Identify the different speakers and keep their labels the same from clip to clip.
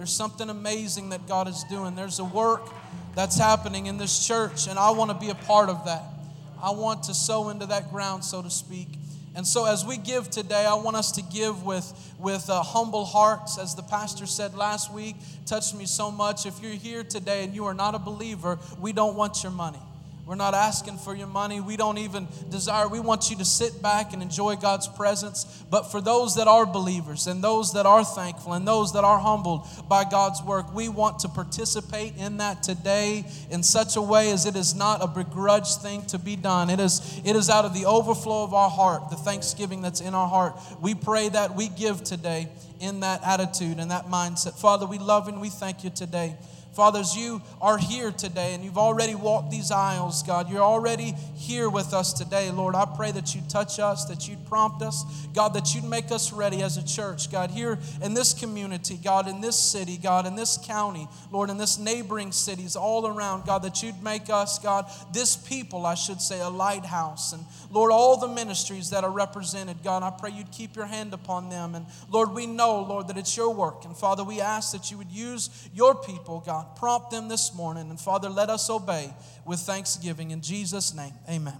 Speaker 1: There's something amazing that God is doing. There's a work that's happening in this church, and I want to be a part of that. I want to sow into that ground, so to speak. And so, as we give today, I want us to give with, with uh, humble hearts. As the pastor said last week, touched me so much. If you're here today and you are not a believer, we don't want your money. We're not asking for your money. We don't even desire. We want you to sit back and enjoy God's presence. But for those that are believers and those that are thankful and those that are humbled by God's work, we want to participate in that today in such a way as it is not a begrudged thing to be done. It is, it is out of the overflow of our heart, the thanksgiving that's in our heart. We pray that we give today in that attitude and that mindset. Father, we love and we thank you today. Fathers, you are here today and you've already walked these aisles, God. You're already here with us today, Lord. I pray that you touch us, that you'd prompt us, God, that you'd make us ready as a church, God, here in this community, God, in this city, God, in this county, Lord, in this neighboring cities all around, God, that you'd make us, God, this people, I should say, a lighthouse. And Lord, all the ministries that are represented, God, I pray you'd keep your hand upon them. And Lord, we know, Lord, that it's your work. And Father, we ask that you would use your people, God. Prompt them this morning. And Father, let us obey with thanksgiving. In Jesus' name, amen.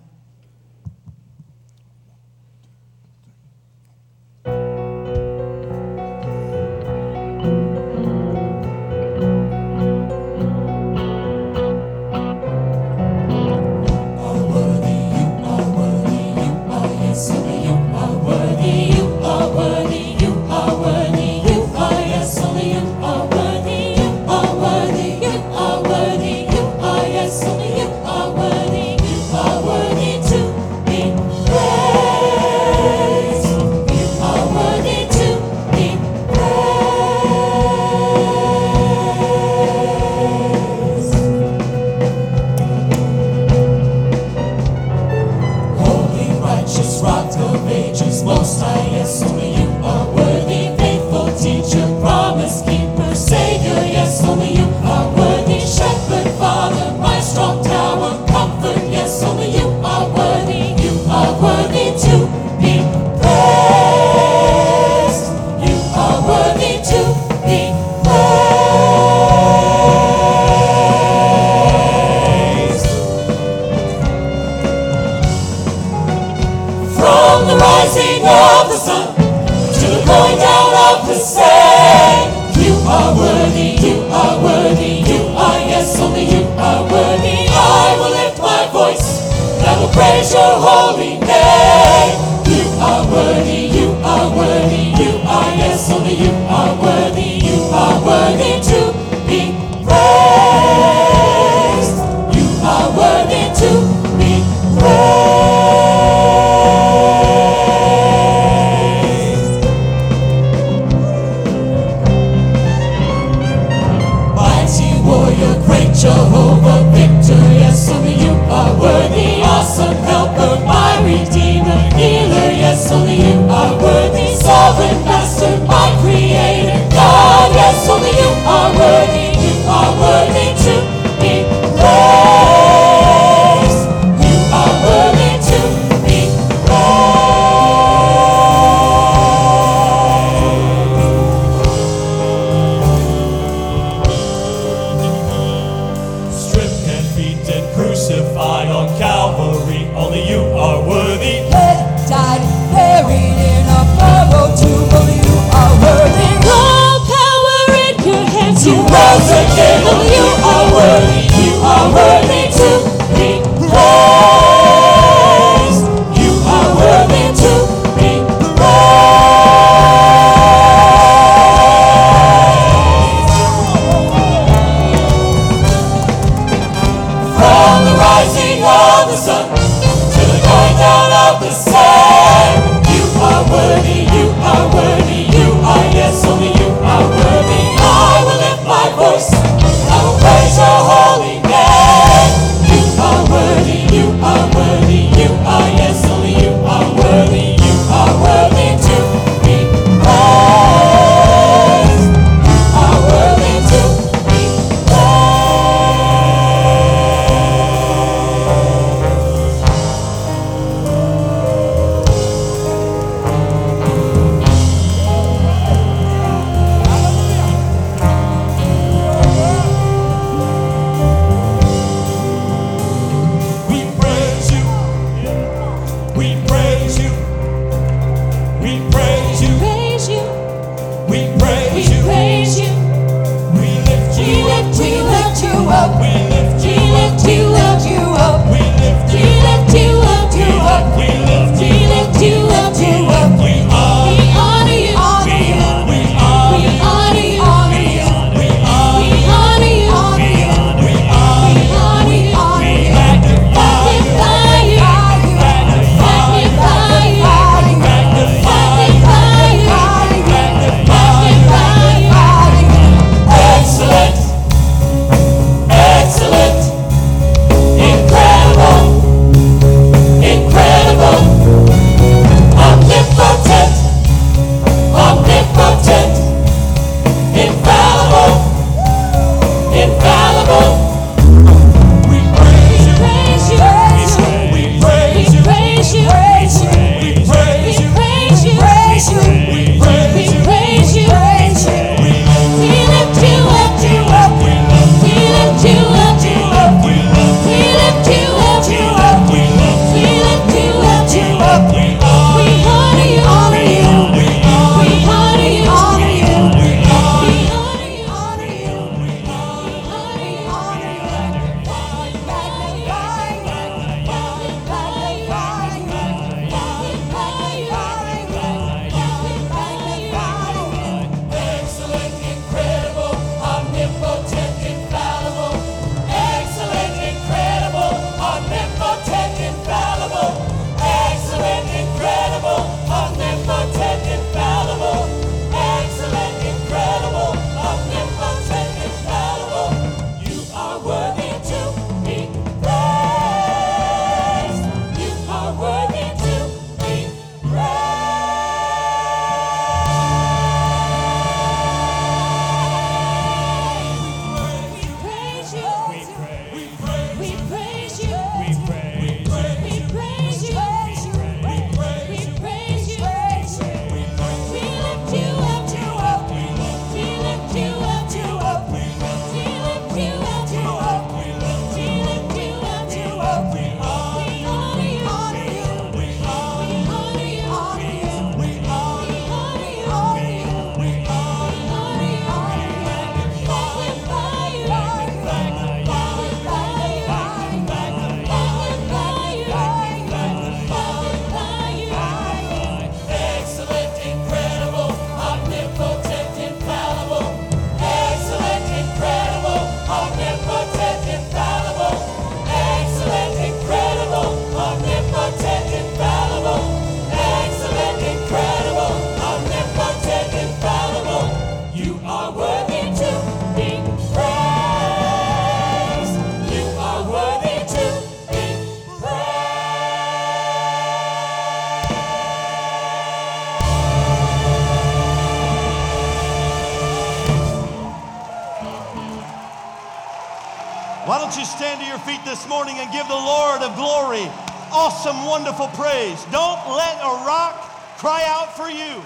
Speaker 2: And give the Lord of glory awesome, wonderful praise? Don't let a rock cry out for you.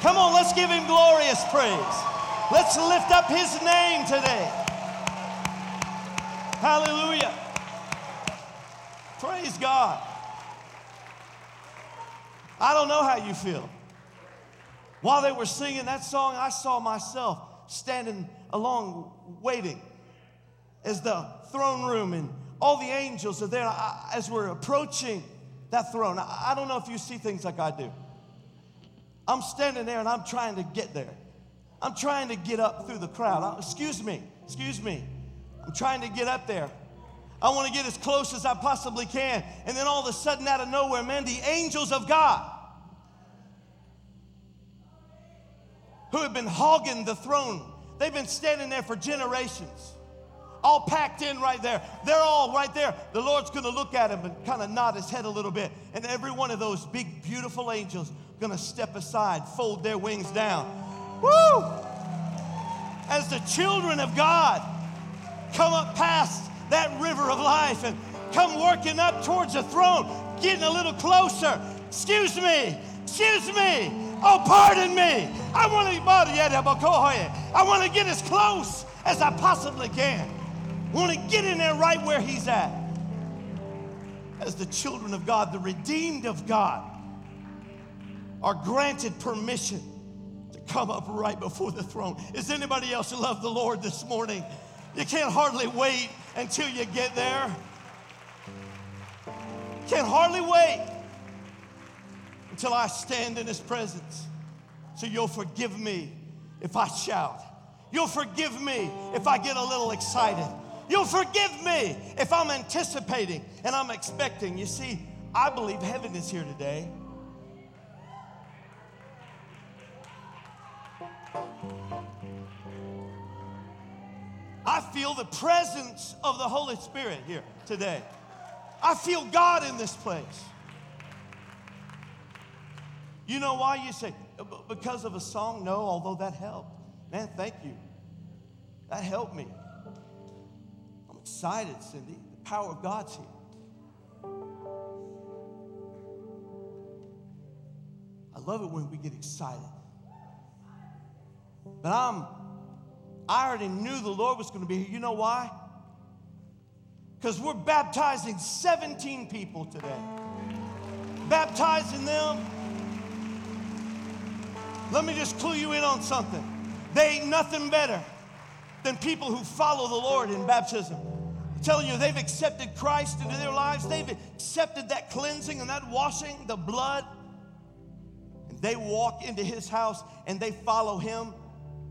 Speaker 2: Come on, let's give him glorious praise. Let's lift up his name today. Hallelujah. Praise God. I don't know how you feel. While they were singing that song, I saw myself standing along waiting as the throne room and all the angels are there as we're approaching that throne. I, I don't know if you see things like I do. I'm standing there and I'm trying to get there. I'm trying to get up through the crowd. I- excuse me, excuse me. I'm trying to get up there. I want to get as close as I possibly can. And then all of a sudden, out of nowhere, man, the angels of God who have been hogging the throne, they've been standing there for generations all packed in right there. They're all right there. The Lord's going to look at him and kind of nod his head a little bit. And every one of those big, beautiful angels going to step aside, fold their wings down. Woo! As the children of God come up past that river of life and come working up towards the throne, getting a little closer. Excuse me, excuse me. Oh, pardon me. I want to, I want to get as close as I possibly can. Want to get in there right where he's at. As the children of God, the redeemed of God, are granted permission to come up right before the throne. Is anybody else who love the Lord this morning? You can't hardly wait until you get there. Can't hardly wait until I stand in his presence. So you'll forgive me if I shout. You'll forgive me if I get a little excited. You'll forgive me if I'm anticipating and I'm expecting. You see, I believe heaven is here today. I feel the presence of the Holy Spirit here today. I feel God in this place. You know why you say, because of a song? No, although that helped. Man, thank you. That helped me. Excited, Cindy. The power of God's here. I love it when we get excited. But I'm, I already knew the Lord was going to be here. You know why? Because we're baptizing 17 people today. Baptizing them. Let me just clue you in on something. They ain't nothing better than people who follow the Lord in baptism. Telling you, they've accepted Christ into their lives. They've accepted that cleansing and that washing, the blood. And they walk into his house and they follow him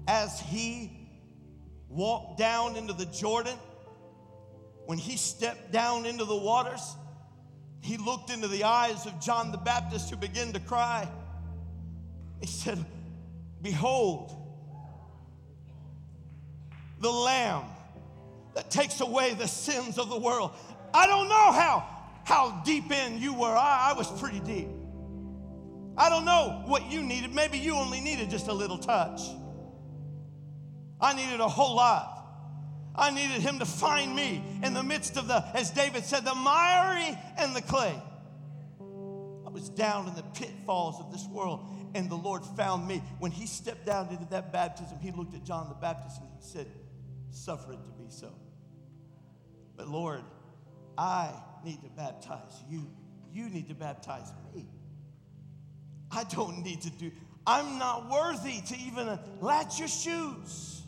Speaker 2: as he walked down into the Jordan. When he stepped down into the waters, he looked into the eyes of John the Baptist who began to cry. He said, Behold, the Lamb that takes away the sins of the world. I don't know how, how deep in you were. I, I was pretty deep. I don't know what you needed. Maybe you only needed just a little touch. I needed a whole lot. I needed him to find me in the midst of the, as David said, the miry and the clay. I was down in the pitfalls of this world, and the Lord found me. When he stepped down into that baptism, he looked at John the Baptist and he said, Suffer it to be so. But Lord, I need to baptize you. You need to baptize me. I don't need to do, I'm not worthy to even latch your shoes.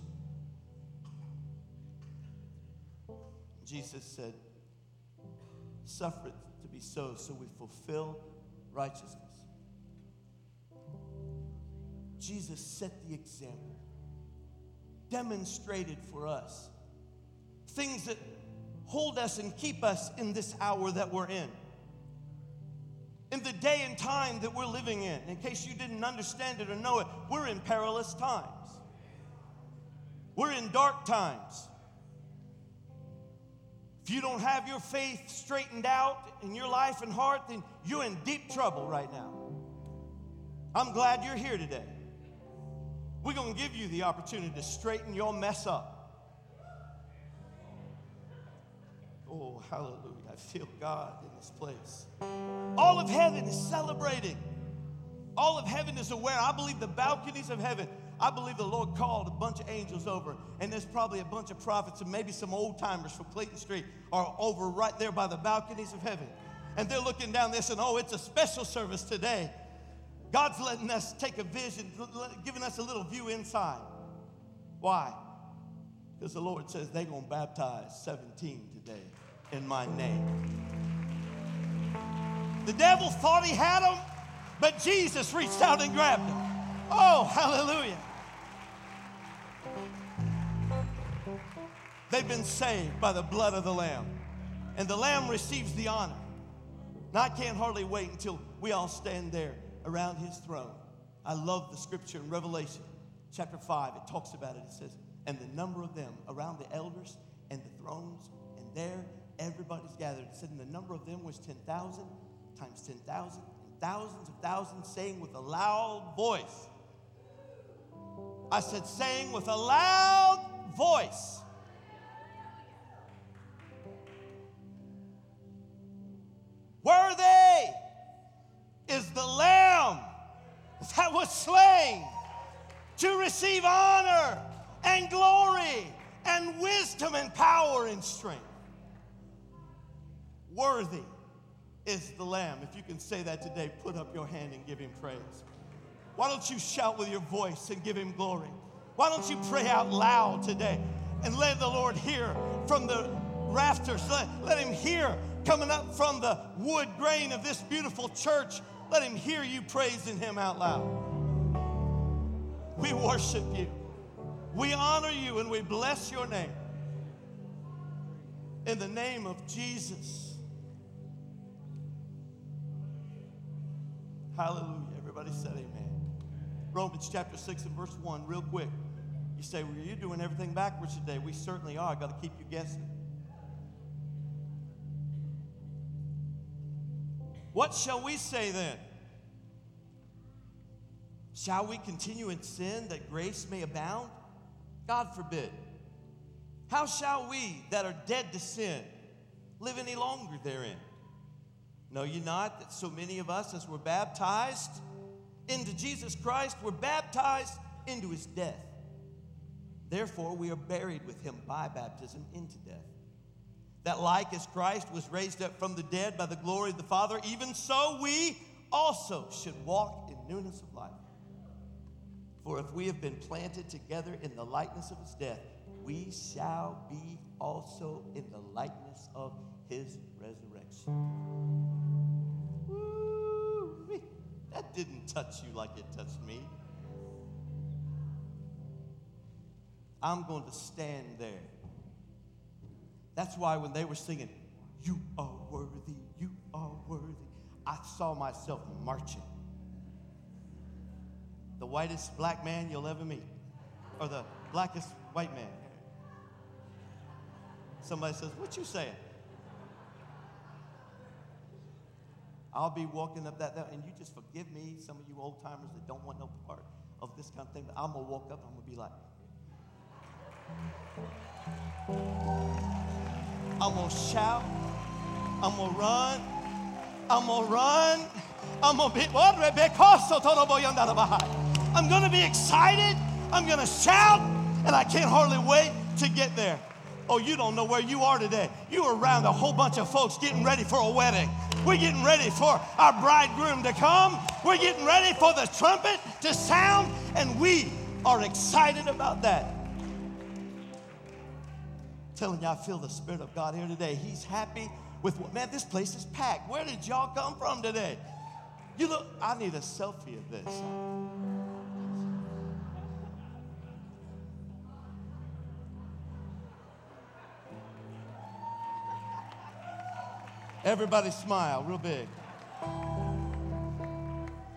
Speaker 2: Jesus said, Suffer it to be so, so we fulfill righteousness. Jesus set the example, demonstrated for us things that hold us and keep us in this hour that we're in. In the day and time that we're living in, in case you didn't understand it or know it, we're in perilous times. We're in dark times. If you don't have your faith straightened out in your life and heart, then you're in deep trouble right now. I'm glad you're here today. We're going to give you the opportunity to straighten your mess up. Oh, hallelujah. I feel God in this place. All of heaven is celebrating. All of heaven is aware. I believe the balconies of heaven. I believe the Lord called a bunch of angels over, and there's probably a bunch of prophets and maybe some old timers from Clayton Street are over right there by the balconies of heaven. And they're looking down there saying, Oh, it's a special service today. God's letting us take a vision, giving us a little view inside. Why? Because the Lord says they're going to baptize 17 today in my name. The devil thought he had them, but Jesus reached out and grabbed them. Oh, hallelujah. They've been saved by the blood of the Lamb, and the Lamb receives the honor. Now, I can't hardly wait until we all stand there around his throne. I love the scripture in Revelation chapter 5. It talks about it. It says, And the number of them around the elders and the thrones, and there everybody's gathered. It said, And the number of them was 10,000 times 10,000, and thousands of thousands saying with a loud voice. I said, saying with a loud voice. Worthy is the Lamb that was slain to receive honor and glory and wisdom and power and strength. Worthy is the Lamb. If you can say that today, put up your hand and give him praise. Why don't you shout with your voice and give him glory? Why don't you pray out loud today and let the Lord hear from the rafters? Let, let him hear coming up from the wood grain of this beautiful church. Let him hear you praising him out loud. We worship you. We honor you and we bless your name. In the name of Jesus. Hallelujah. Everybody said amen. Romans chapter 6 and verse 1, real quick. You say, Well, you're doing everything backwards today. We certainly are. Got to keep you guessing. What shall we say then? Shall we continue in sin that grace may abound? God forbid. How shall we that are dead to sin live any longer therein? Know ye not that so many of us as were baptized into Jesus Christ were baptized into his death? Therefore, we are buried with him by baptism into death. That like as Christ was raised up from the dead by the glory of the Father, even so we also should walk in newness of life. For if we have been planted together in the likeness of his death, we shall be also in the likeness of his resurrection. That didn't touch you like it touched me. I'm going to stand there. That's why when they were singing, You are worthy, you are worthy, I saw myself marching. The whitest black man you'll ever meet, or the blackest white man. Somebody says, What you saying? I'll be walking up that, that, and you just forgive me, some of you old timers that don't want no part of this kind of thing, but I'm gonna walk up, I'm gonna be like, I'm gonna shout. I'm gonna run. I'm gonna run. I'm gonna be. I'm gonna be excited. I'm gonna shout, and I can't hardly wait to get there. Oh, you don't know where you are today. You are around a whole bunch of folks getting ready for a wedding. We're getting ready for our bridegroom to come. We're getting ready for the trumpet to sound, and we are excited about that telling you, I feel the Spirit of God here today. He's happy with what, man, this place is packed. Where did y'all come from today? You look, I need a selfie of this. Everybody smile real big.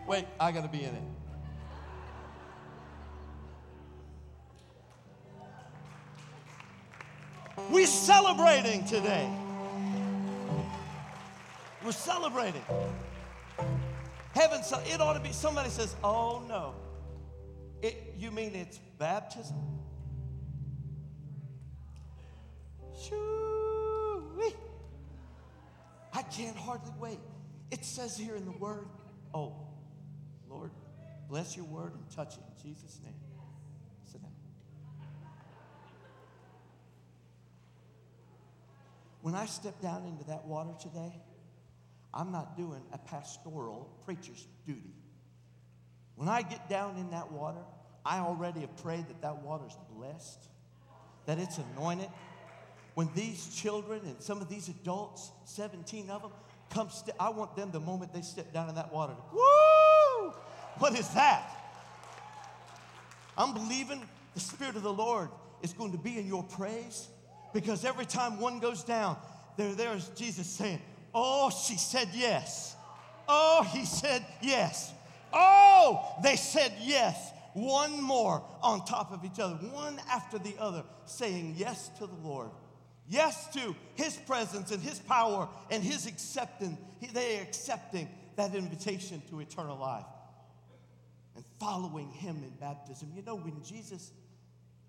Speaker 2: Wait, I gotta be in it. We're celebrating today. We're celebrating. Heaven, it ought to be, somebody says, oh no. It, you mean it's baptism? Shoo-wee. I can't hardly wait. It says here in the word, oh, Lord, bless your word and touch it in Jesus' name. Sit down. When I step down into that water today, I'm not doing a pastoral preacher's duty. When I get down in that water, I already have prayed that that water's blessed, that it's anointed. When these children and some of these adults, 17 of them, come, st- I want them the moment they step down in that water. Woo! What is that? I'm believing the Spirit of the Lord is going to be in your praise because every time one goes down, there, there's Jesus saying, Oh, she said yes. Oh, he said yes. Oh, they said yes. One more on top of each other, one after the other, saying yes to the Lord. Yes to his presence and his power and his acceptance. They are accepting that invitation to eternal life and following him in baptism. You know, when Jesus,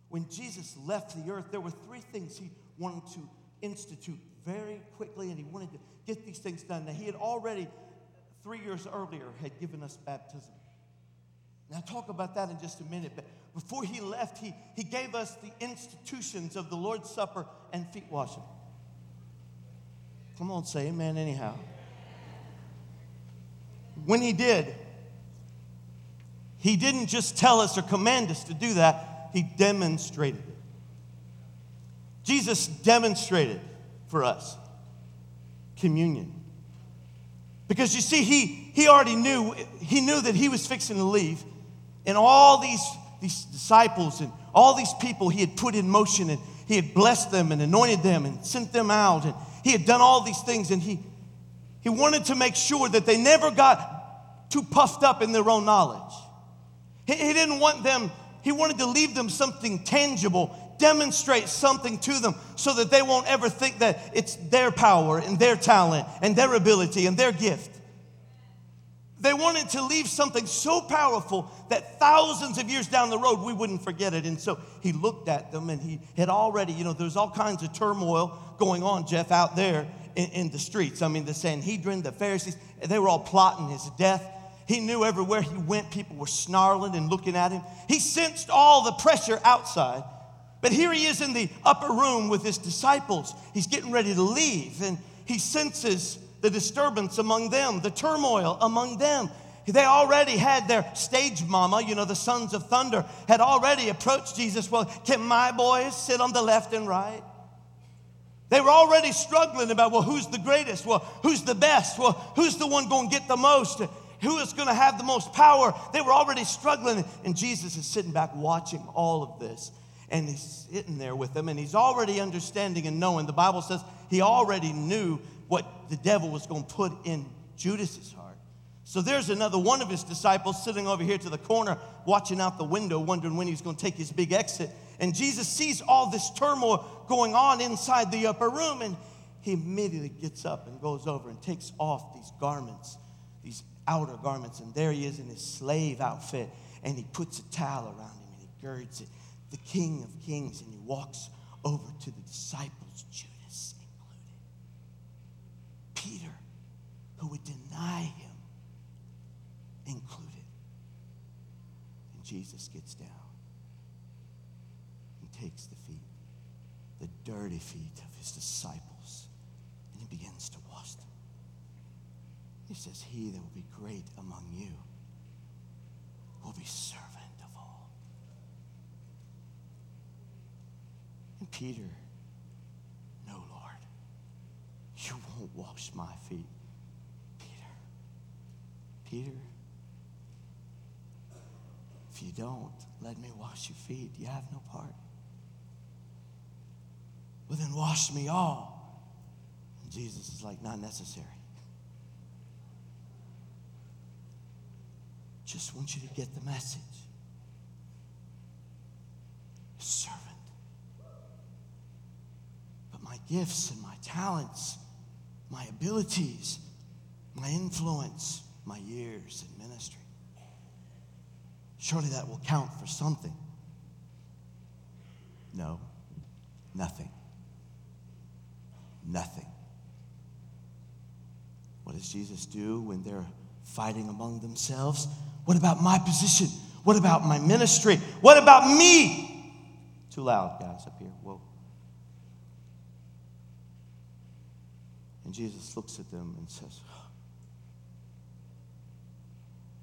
Speaker 2: when Jesus left the earth, there were three things he wanted to institute very quickly, and he wanted to get these things done. Now, he had already, three years earlier, had given us baptism. Now, talk about that in just a minute, but before he left, he, he gave us the institutions of the Lord's Supper and feet washing. Come on, say amen anyhow. When he did, he didn't just tell us or command us to do that, he demonstrated it. Jesus demonstrated for us communion. Because you see, he, he already knew, he knew that he was fixing to leave. And all these, these disciples and all these people he had put in motion and he had blessed them and anointed them and sent them out. And he had done all these things. And he, he wanted to make sure that they never got too puffed up in their own knowledge. He, he didn't want them, he wanted to leave them something tangible, demonstrate something to them so that they won't ever think that it's their power and their talent and their ability and their gift. They wanted to leave something so powerful that thousands of years down the road we wouldn't forget it. And so he looked at them and he had already, you know, there's all kinds of turmoil going on, Jeff, out there in, in the streets. I mean, the Sanhedrin, the Pharisees, they were all plotting his death. He knew everywhere he went, people were snarling and looking at him. He sensed all the pressure outside. But here he is in the upper room with his disciples. He's getting ready to leave, and he senses the disturbance among them, the turmoil among them. They already had their stage mama, you know, the sons of thunder, had already approached Jesus. Well, can my boys sit on the left and right? They were already struggling about, well, who's the greatest? Well, who's the best? Well, who's the one going to get the most? Who is going to have the most power? They were already struggling. And Jesus is sitting back watching all of this. And he's sitting there with them, and he's already understanding and knowing. The Bible says he already knew what the devil was going to put in Judas's heart. So there's another one of his disciples sitting over here to the corner, watching out the window, wondering when he's going to take his big exit. And Jesus sees all this turmoil going on inside the upper room, and he immediately gets up and goes over and takes off these garments, these outer garments. And there he is in his slave outfit, and he puts a towel around him and he girds it, the King of Kings, and he walks over to the disciples, Judas included. Peter, who would deny him, included. And Jesus gets down and takes the feet, the dirty feet of his disciples, and he begins to wash them. He says, He that will be great among you will be servant of all. And Peter, no, Lord, you won't wash my feet. Peter, if you don't let me wash your feet, you have no part. Well, then wash me all. And Jesus is like, not necessary. Just want you to get the message. Servant. But my gifts and my talents, my abilities, my influence, my years in ministry. Surely that will count for something. No, nothing. Nothing. What does Jesus do when they're fighting among themselves? What about my position? What about my ministry? What about me? Too loud, guys, up here. Whoa. And Jesus looks at them and says,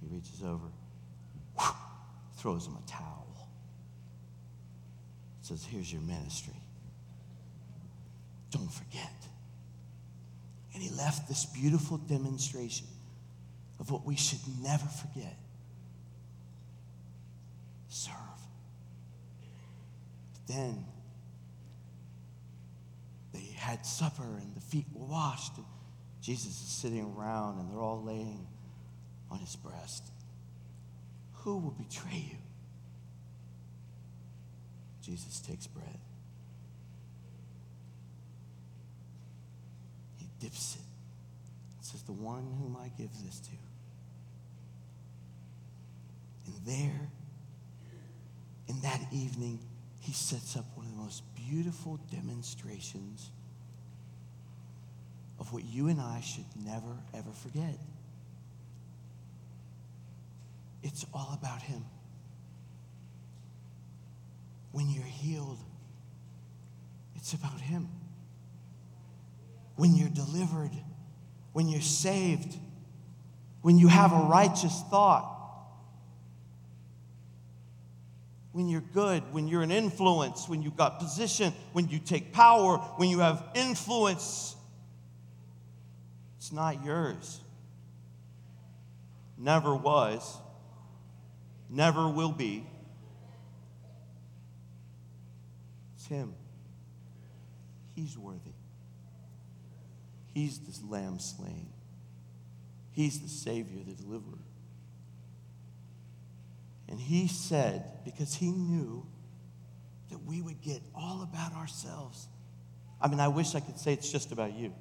Speaker 2: He reaches over, throws him a towel, says, Here's your ministry. Don't forget. And he left this beautiful demonstration of what we should never forget serve. But then they had supper and the feet were washed. And Jesus is sitting around and they're all laying on his breast. Who will betray you? Jesus takes bread. He dips it. It says, The one whom I give this to. And there, in that evening, he sets up one of the most beautiful demonstrations of what you and I should never, ever forget. It's all about him. When you're healed, it's about him. When you're delivered, when you're saved, when you have a righteous thought, when you're good, when you're an influence, when you've got position, when you take power, when you have influence, it's not yours. Never was, never will be. It's Him. He's worthy. He's the lamb slain. He's the Savior, the deliverer. And he said, because he knew that we would get all about ourselves. I mean, I wish I could say it's just about you,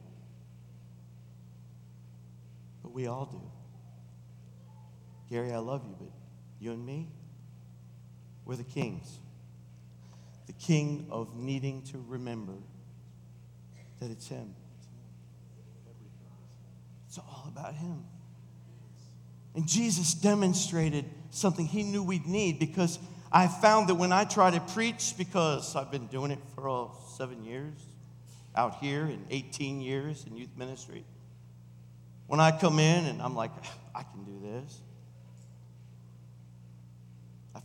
Speaker 2: but we all do. Gary, I love you, but you and me, we're the kings. The king of needing to remember that it's him. It's all about him. And Jesus demonstrated something he knew we'd need because I found that when I try to preach, because I've been doing it for all seven years out here and 18 years in youth ministry, when I come in and I'm like, I can do this,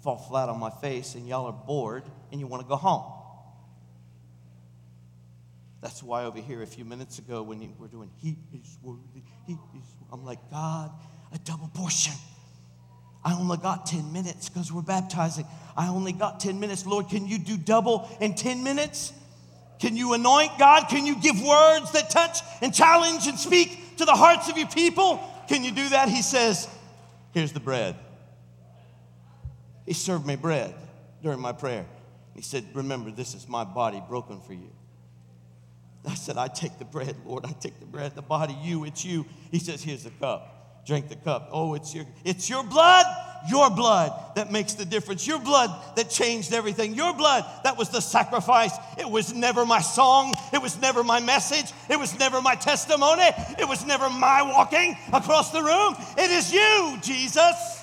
Speaker 2: fall flat on my face and y'all are bored and you want to go home. That's why over here a few minutes ago when we're doing He is worthy, He is, worthy, I'm like, God, a double portion. I only got 10 minutes because we're baptizing. I only got 10 minutes. Lord, can you do double in 10 minutes? Can you anoint God? Can you give words that touch and challenge and speak to the hearts of your people? Can you do that? He says, Here's the bread. He served me bread during my prayer. He said, Remember, this is my body broken for you. I said, I take the bread, Lord. I take the bread, the body, you, it's you. He says, Here's the cup drink the cup. Oh, it's your, it's your blood, your blood that makes the difference. Your blood that changed everything. Your blood that was the sacrifice. It was never my song. It was never my message. It was never my testimony. It was never my walking across the room. It is you, Jesus.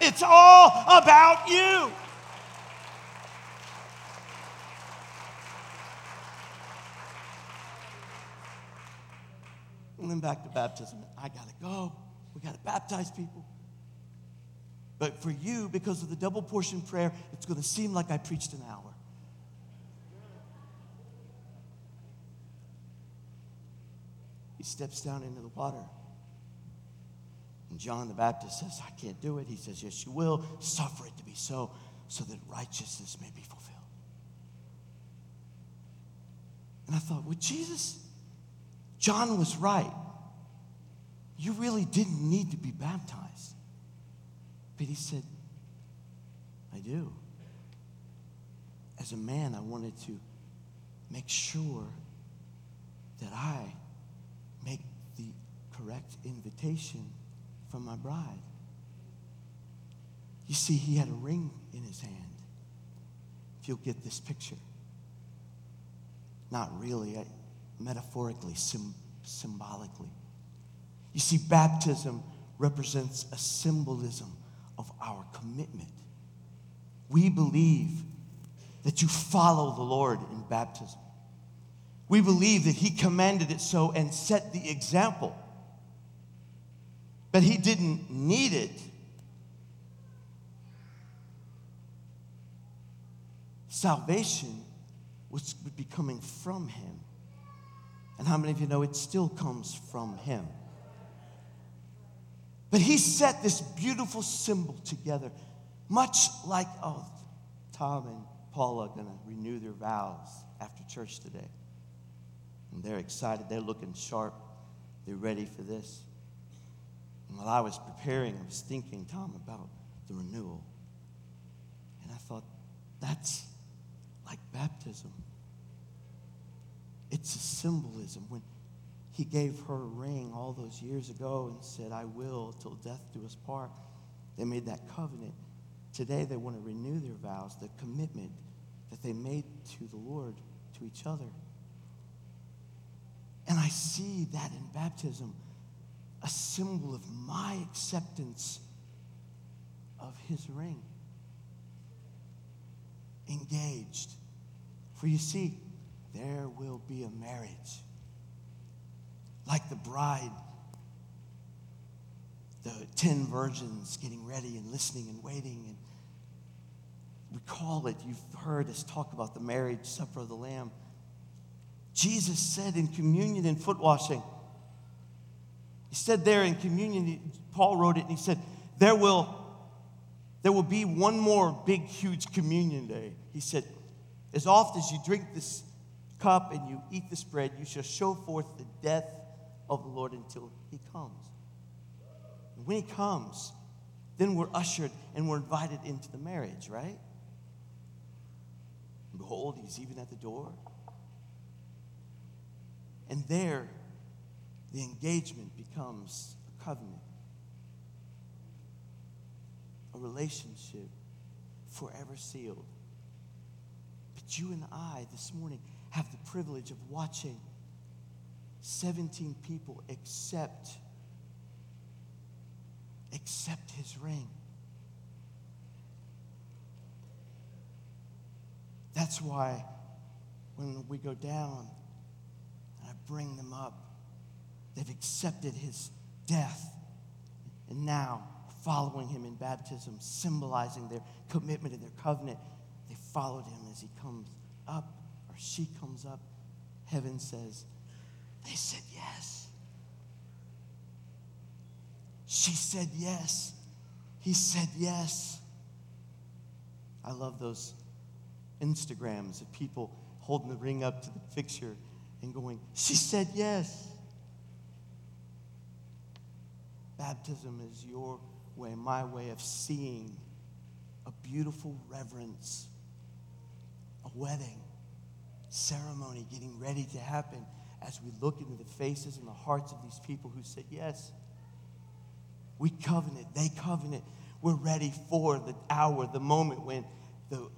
Speaker 2: It's all about you. And then back to baptism. I got to go. We got to baptize people. But for you, because of the double portion prayer, it's going to seem like I preached an hour. He steps down into the water. And John the Baptist says, I can't do it. He says, Yes, you will. Suffer it to be so, so that righteousness may be fulfilled. And I thought, well, Jesus, John was right you really didn't need to be baptized. But he said, I do. As a man, I wanted to make sure that I make the correct invitation from my bride. You see, he had a ring in his hand. If you'll get this picture. Not really, I, metaphorically, sim, symbolically. You see, baptism represents a symbolism of our commitment. We believe that you follow the Lord in baptism. We believe that He commanded it so and set the example. But He didn't need it. Salvation was, would be coming from Him. And how many of you know it still comes from Him? But He set this beautiful symbol together, much like, oh, Tom and Paula are going to renew their vows after church today. And they're excited. They're looking sharp. They're ready for this. And while I was preparing, I was thinking, Tom, about the renewal. And I thought, that's like baptism. It's a symbolism. When he gave her a ring all those years ago and said, I will till death do us part, they made that covenant. Today, they want to renew their vows, the commitment that they made to the Lord, to each other. And I see that in baptism, a symbol of my acceptance of his ring. Engaged. For you see, there will be a marriage. Like the bride, the 10 virgins getting ready and listening and waiting. And we call it, you've heard us talk about the marriage supper of the Lamb. Jesus said in communion and foot washing, he said there in communion, Paul wrote it, and he said, There will, there will be one more big, huge communion day. He said, As often as you drink this cup and you eat this bread, you shall show forth the death of the Lord until he comes. And when he comes, then we're ushered and we're invited into the marriage, right? And behold, he's even at the door. And there, the engagement becomes a covenant, a relationship forever sealed. But you and I this morning have the privilege of watching 17 people accept accept his ring. That's why when we go down and I bring them up, they've accepted his death. And now, following him in baptism, symbolizing their commitment and their covenant, they followed him as he comes up or she comes up. Heaven says, they said yes. She said yes. He said yes. I love those Instagrams of people holding the ring up to the picture and going, She said yes. Baptism is your way, my way of seeing a beautiful reverence, a wedding ceremony getting ready to happen as we look into the faces and the hearts of these people who said yes. We covenant, they covenant. We're ready for the hour, the moment when the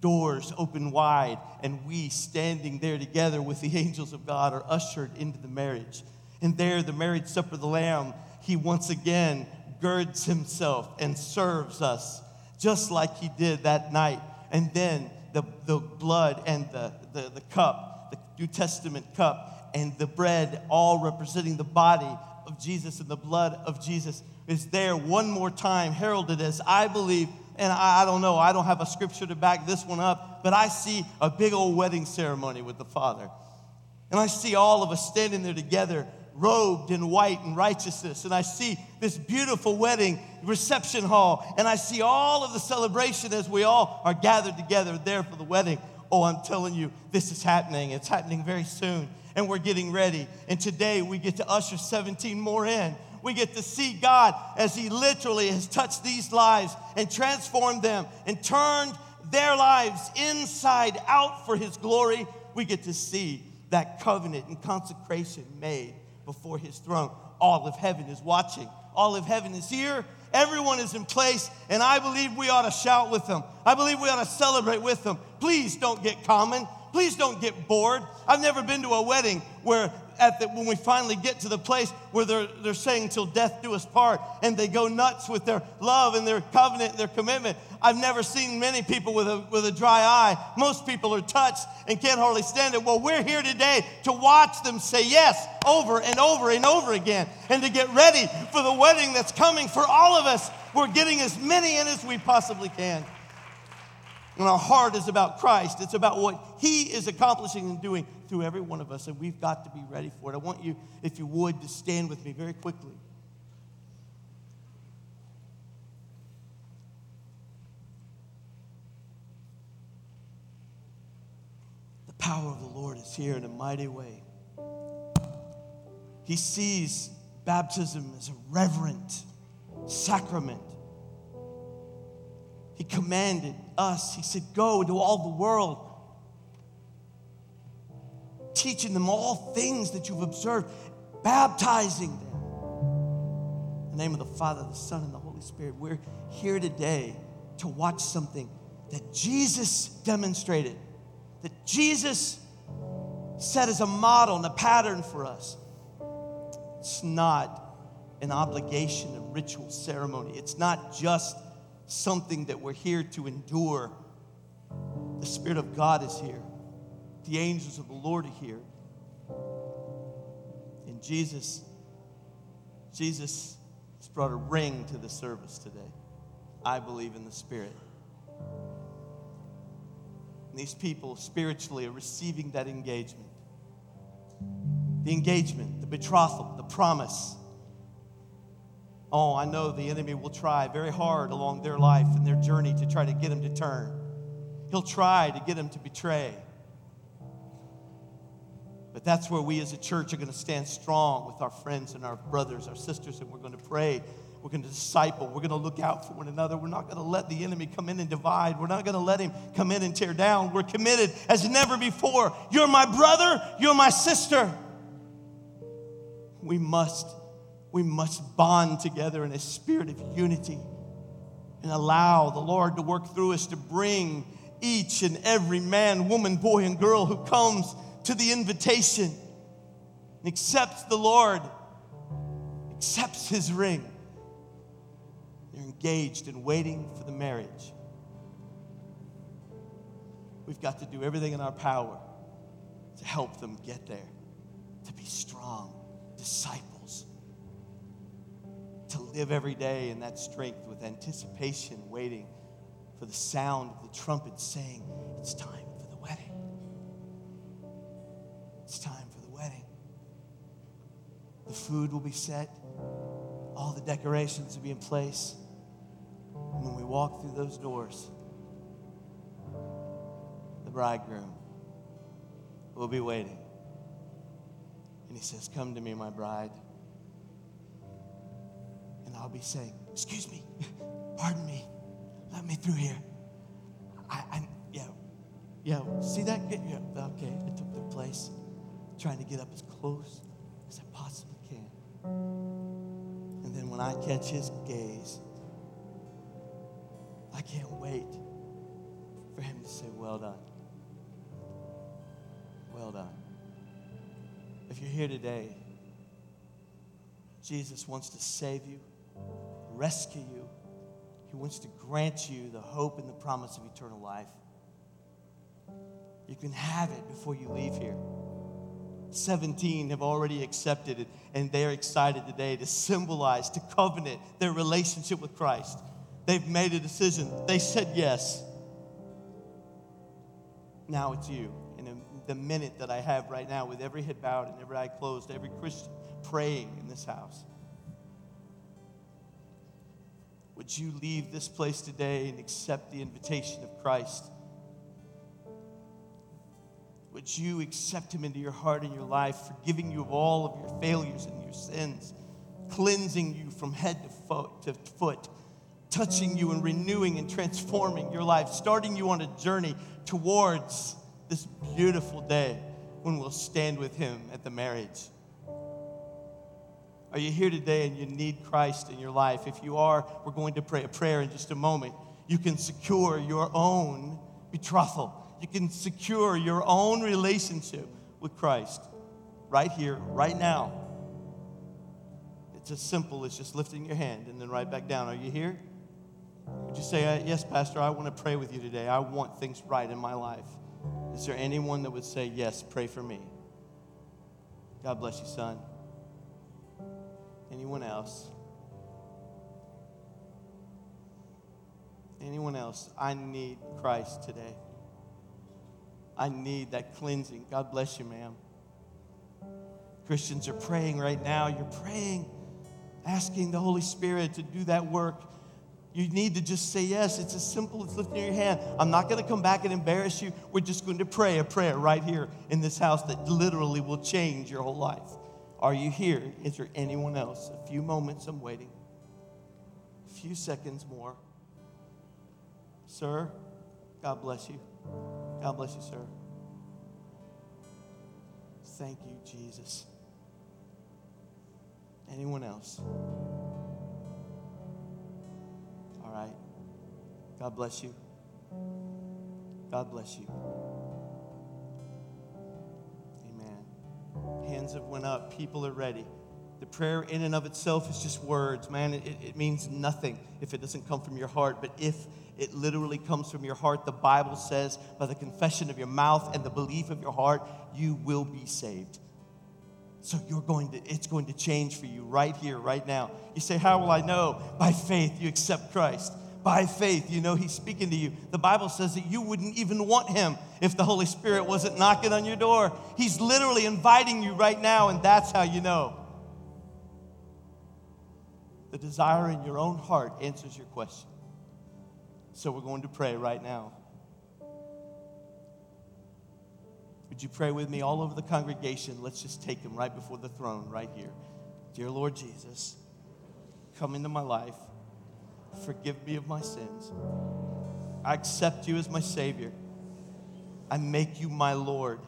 Speaker 2: doors open wide and we standing there together with the angels of God are ushered into the marriage. And there, the marriage supper of the Lamb, he once again girds himself and serves us just like he did that night. And then the, the blood and the, the, the cup, the New Testament cup, and the bread, all representing the body of Jesus and the blood of Jesus, is there one more time, heralded as I believe, and I, I don't know, I don't have a scripture to back this one up, but I see a big old wedding ceremony with the Father. And I see all of us standing there together, robed in white and righteousness. And I see this beautiful wedding reception hall. And I see all of the celebration as we all are gathered together there for the wedding. Oh, I'm telling you, this is happening. It's happening very soon. And we're getting ready. And today we get to usher 17 more in. We get to see God as He literally has touched these lives and transformed them and turned their lives inside out for His glory. We get to see that covenant and consecration made before his throne. All of heaven is watching. All of heaven is here. Everyone is in place, and I believe we ought to shout with them. I believe we ought to celebrate with them. Please don't get common. Please don't get bored. I've never been to a wedding where at the, when we finally get to the place where they're, they're saying till death do us part and they go nuts with their love and their covenant and their commitment i've never seen many people with a, with a dry eye most people are touched and can't hardly stand it well we're here today to watch them say yes over and over and over again and to get ready for the wedding that's coming for all of us we're getting as many in as we possibly can and our heart is about Christ. It's about what He is accomplishing and doing through every one of us, and we've got to be ready for it. I want you, if you would, to stand with me very quickly. Power of the Lord is here in a mighty way. He sees baptism as a reverent sacrament. He commanded us, He said, Go into all the world, teaching them all things that you've observed, baptizing them. In the name of the Father, the Son, and the Holy Spirit, we're here today to watch something that Jesus demonstrated, that Jesus set as a model and a pattern for us. It's not an obligation, a ritual ceremony. It's not just something that we're here to endure. The Spirit of God is here, the angels of the Lord are here. And Jesus, Jesus has brought a ring to the service today. I believe in the Spirit. And these people spiritually are receiving that engagement. The engagement, the betrothal, the promise Oh, I know the enemy will try very hard along their life and their journey to try to get them to turn. He'll try to get them to betray. But that's where we as a church are going to stand strong with our friends and our brothers, our sisters, and we're going to pray. We're going to disciple. We're going to look out for one another. We're not going to let the enemy come in and divide. We're not going to let him come in and tear down. We're committed as never before. You're my brother. You're my sister. We must we must bond together in a spirit of unity and allow the Lord to work through us to bring each and every man, woman, boy, and girl who comes to the invitation and accepts the Lord, accepts his ring. Engaged and waiting for the marriage. We've got to do everything in our power to help them get there, to be strong disciples to live every day in that strength with anticipation, waiting for the sound of the trumpet saying, It's time for the wedding. It's time for the wedding. The food will be set, all the decorations will be in place. Walk through those doors, the bridegroom will be waiting. And he says, Come to me, my bride. And I'll be saying, Excuse me, pardon me, let me through here. I, I yeah, yeah, see that? Yeah, okay, I took their place, trying to get up as close as I possibly can. And then when I catch his gaze, I can't wait for him to say, Well done. Well done. If you're here today, Jesus wants to save you rescue you. He wants to grant you the hope and the promise of eternal life. You can have it before you leave here. 17 have already accepted it, and they're excited today to symbolize, to covenant their relationship with Christ. They've made a decision, they said yes. Now it's you. In the minute that I have right now, with every head bowed and every eye closed, every Christian praying in this house. Would you leave this place today and accept the invitation of Christ? Would you accept Him into your heart and your life, forgiving you of all of your failures and your sins, cleansing you from head to foot, to foot touching you and renewing and transforming your life, starting you on a journey towards this beautiful day when we'll stand with Him at the marriage. Are you here today and you need Christ in your life? If you are, we're going to pray a prayer in just a moment. You can secure your own betrothal, you can secure your own relationship with Christ right here, right now. It's as simple as just lifting your hand and then right back down. Are you here? Would you say, uh, Yes, Pastor, I want to pray with you today. I want things right in my life. Is there anyone that would say, Yes, pray for me? God bless you, son. Anyone else? Anyone else? I need Christ today. I need that cleansing. God bless you, ma'am. Christians are praying right now. You're praying, asking the Holy Spirit to do that work. You need to just say yes. It's as simple as lifting your hand. I'm not going to come back and embarrass you. We're just going to pray a prayer right here in this house that literally will change your whole life. Are you here? Is there anyone else? A few moments, I'm waiting. A few seconds more. Sir, God bless you. God bless you, sir. Thank you, Jesus. Anyone else? All right. God bless you. God bless you. Amen. Hands have went up. People are ready. The prayer in and of itself is just words, man. It, it means nothing if it doesn't come from your heart. But if it literally comes from your heart, the Bible says, by the confession of your mouth and the belief of your heart, you will be saved. So you're going to, it's going to change for you right here, right now. You say, How will I know? By faith, you accept Christ. By faith, you know He's speaking to you. The Bible says that you wouldn't even want Him if the Holy Spirit wasn't knocking on your door. He's literally inviting you right now, and that's how you know. The desire in your own heart answers your question. So we're going to pray right now. Would you pray with me all over the congregation? Let's just take them right before the throne, right here. Dear Lord Jesus, come into my life. Forgive me of my sins. I accept you as my Savior. I make you my Lord.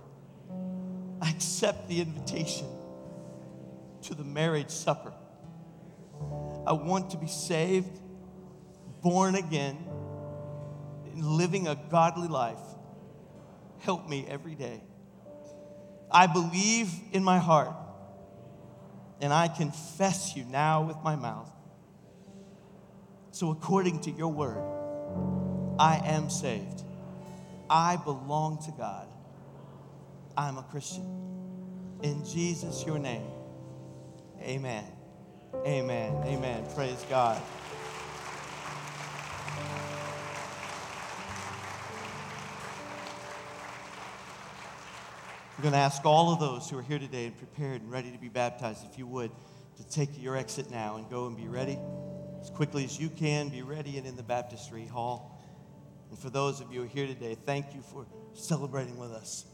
Speaker 2: I accept the invitation to the marriage supper. I want to be saved, born again, and living a godly life. Help me every day. I believe in my heart, and I confess you now with my mouth. So, according to your word, I am saved. I belong to God. I'm a Christian. In Jesus, your name, amen. Amen. Amen. Praise God. I'm going to ask all of those who are here today and prepared and ready to be baptized, if you would, to take your exit now and go and be ready as quickly as you can. Be ready and in the baptistry hall. And for those of you who are here today, thank you for celebrating with us.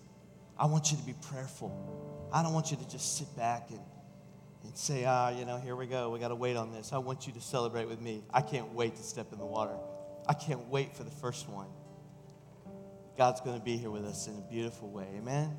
Speaker 2: I want you to be prayerful. I don't want you to just sit back and, and say, ah, you know, here we go. We got to wait on this. I want you to celebrate with me. I can't wait to step in the water. I can't wait for the first one. God's going to be here with us in a beautiful way. Amen.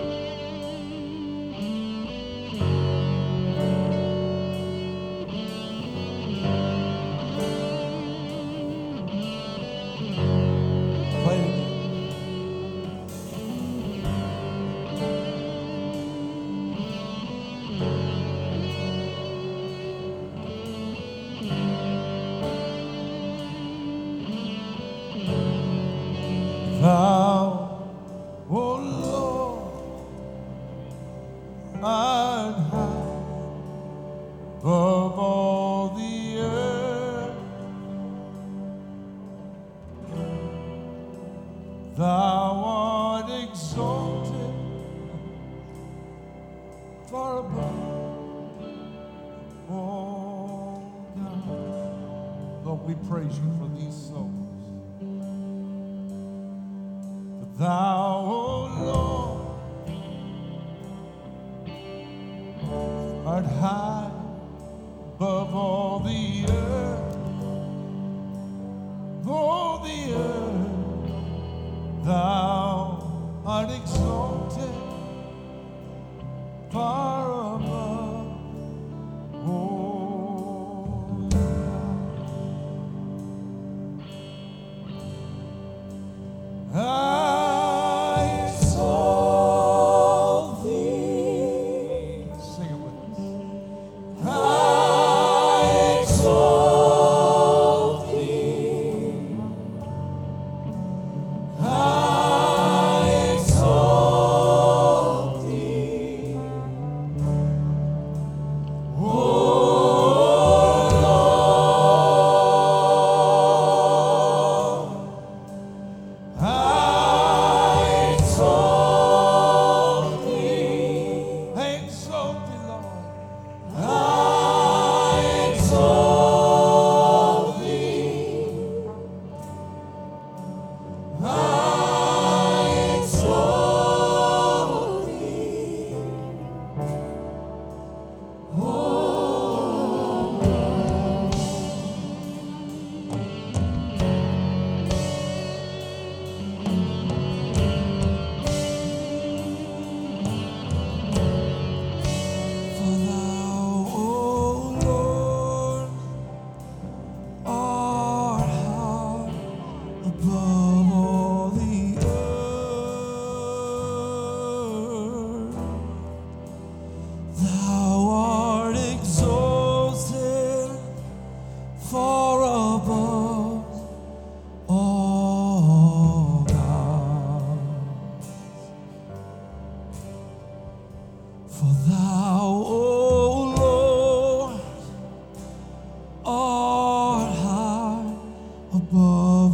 Speaker 3: These souls. For thou, O Lord, art high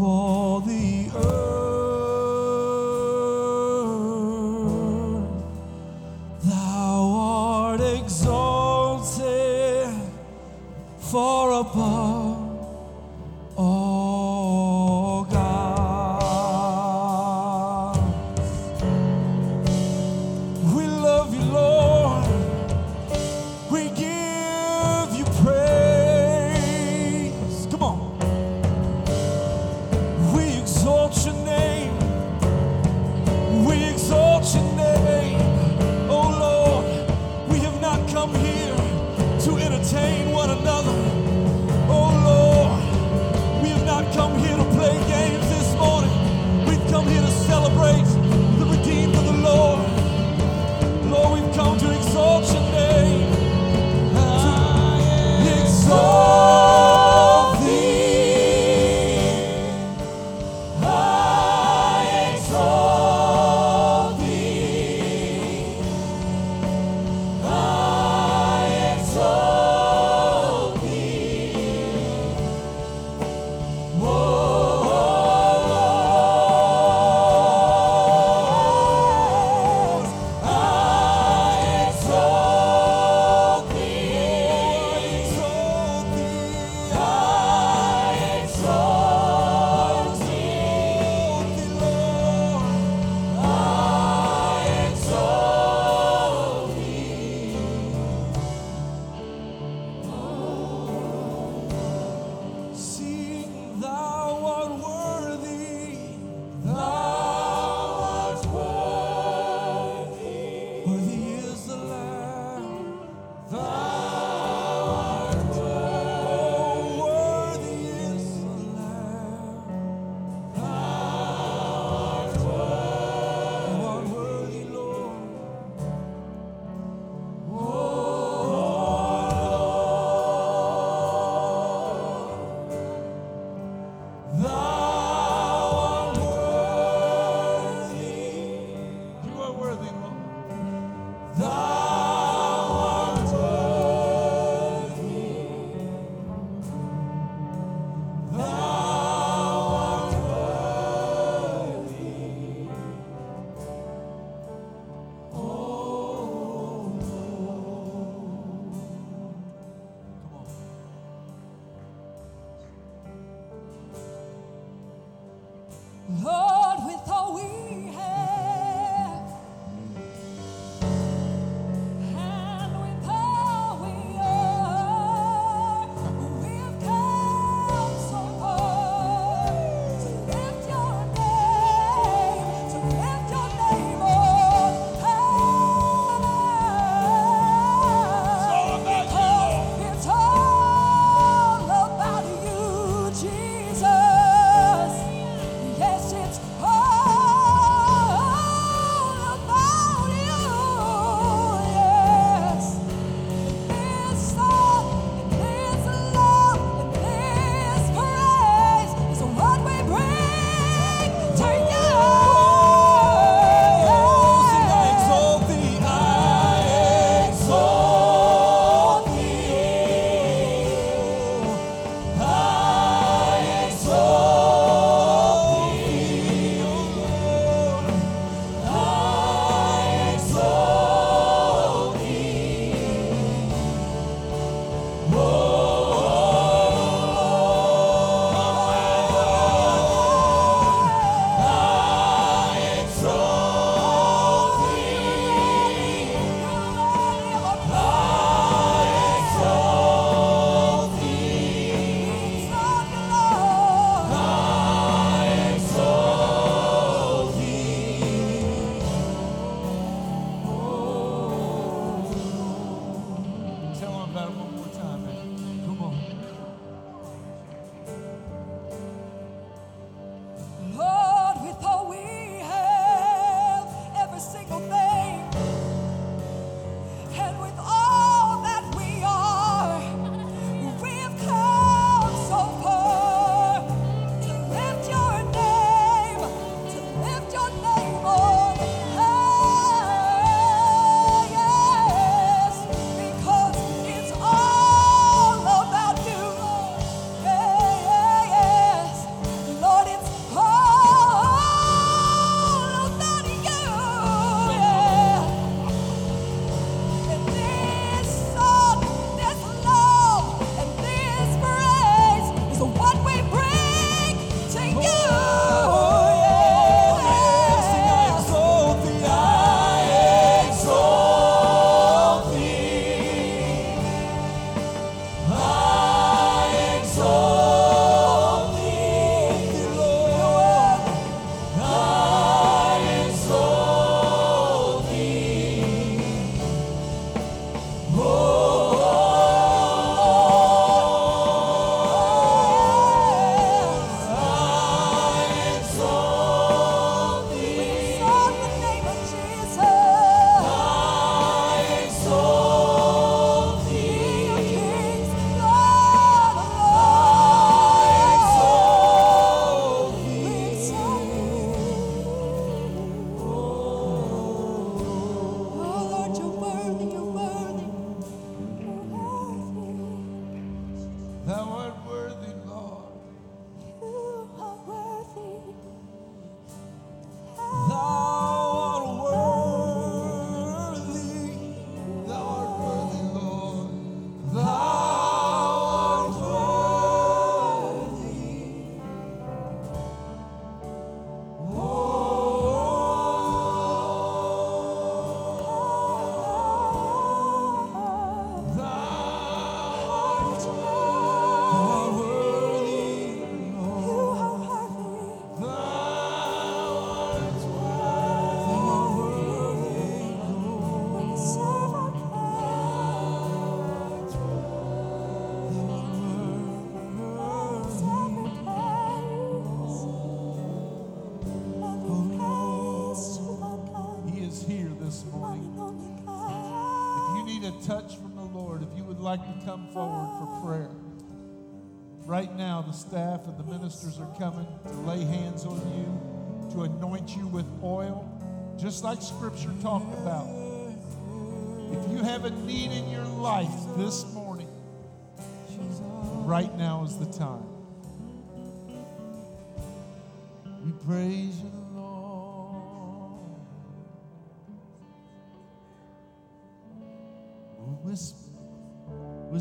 Speaker 4: God. come forward for prayer. Right now, the staff and the ministers are coming to lay hands on you, to anoint you with oil, just like Scripture talked about. If you have a need in your life this morning, right now is the time. We praise you.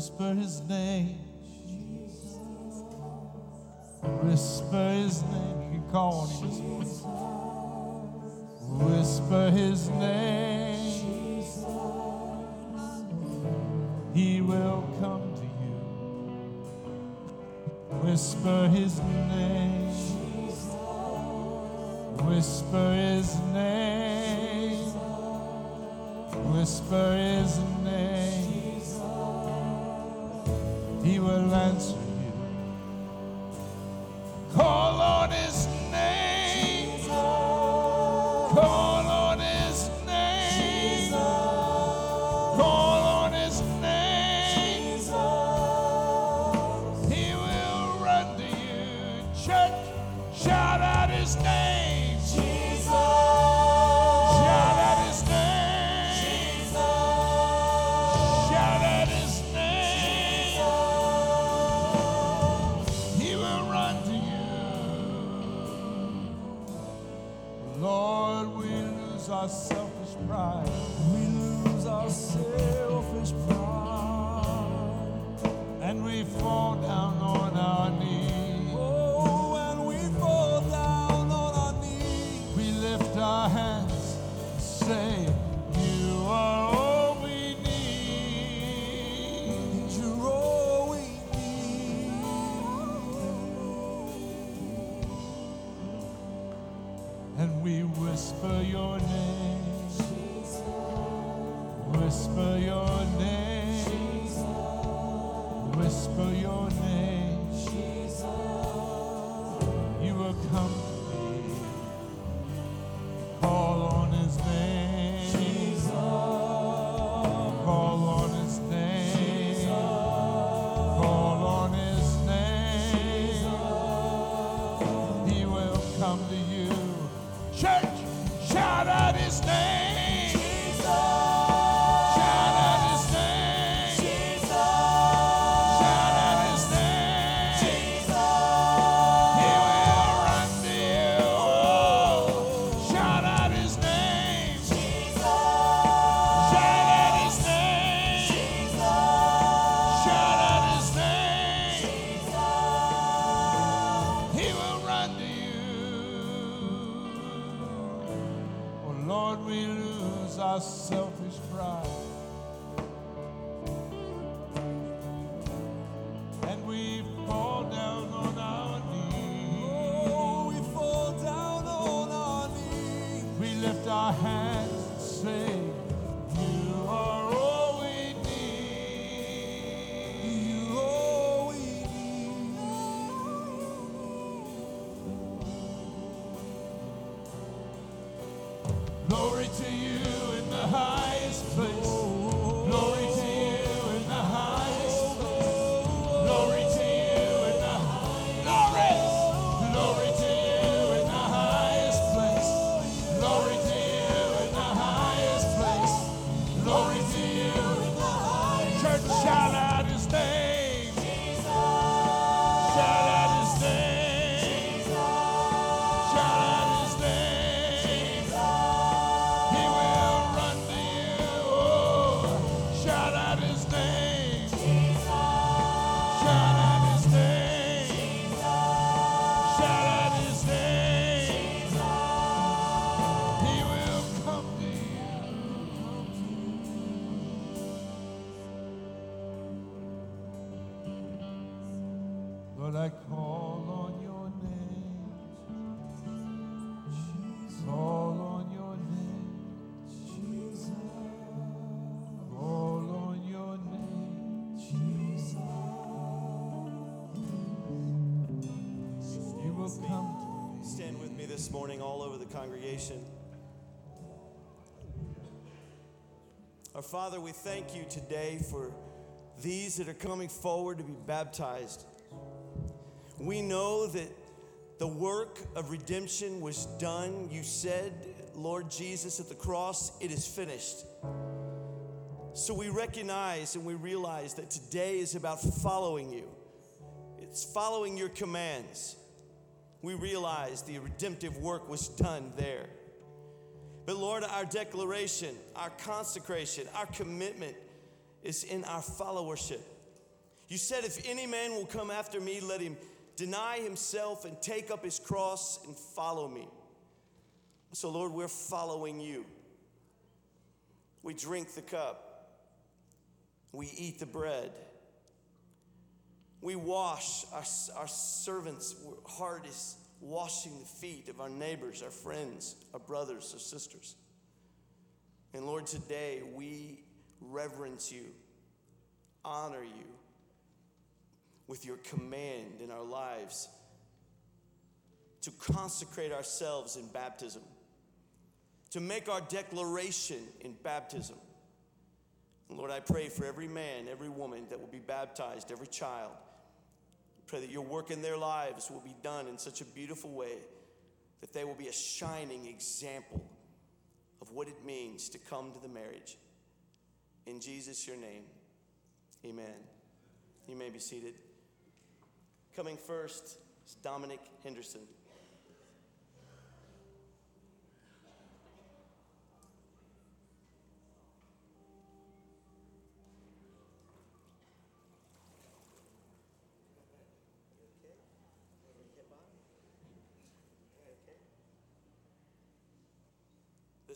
Speaker 4: Whisper his name. Whisper his name. You call on him. Whisper his name. He will come to you. Whisper his name. Whisper his name. Whisper his name. He will answer.
Speaker 5: Father, we thank you today for
Speaker 2: these that are coming forward to be baptized. We know that the work of redemption was done. You said, Lord Jesus, at the cross, it is finished. So we recognize and we realize that today is about following you, it's following your commands. We realize the redemptive work was done there. But Lord, our declaration, our consecration, our commitment is in our followership. You said, if any man will come after me, let him deny himself and take up his cross and follow me. So, Lord, we're following you. We drink the cup, we eat the bread. We wash, our, our servants' heart is washing the feet of our neighbors, our friends, our brothers, our sisters. And Lord, today we reverence you, honor you with your command in our lives to consecrate ourselves in baptism, to make our declaration in baptism. Lord, I pray for every man, every woman that will be baptized, every child. Pray that your work in their lives will be done in such a beautiful way that they will be a shining example of what it means to come to the marriage. In Jesus, your name, amen. You may be seated. Coming first is Dominic Henderson.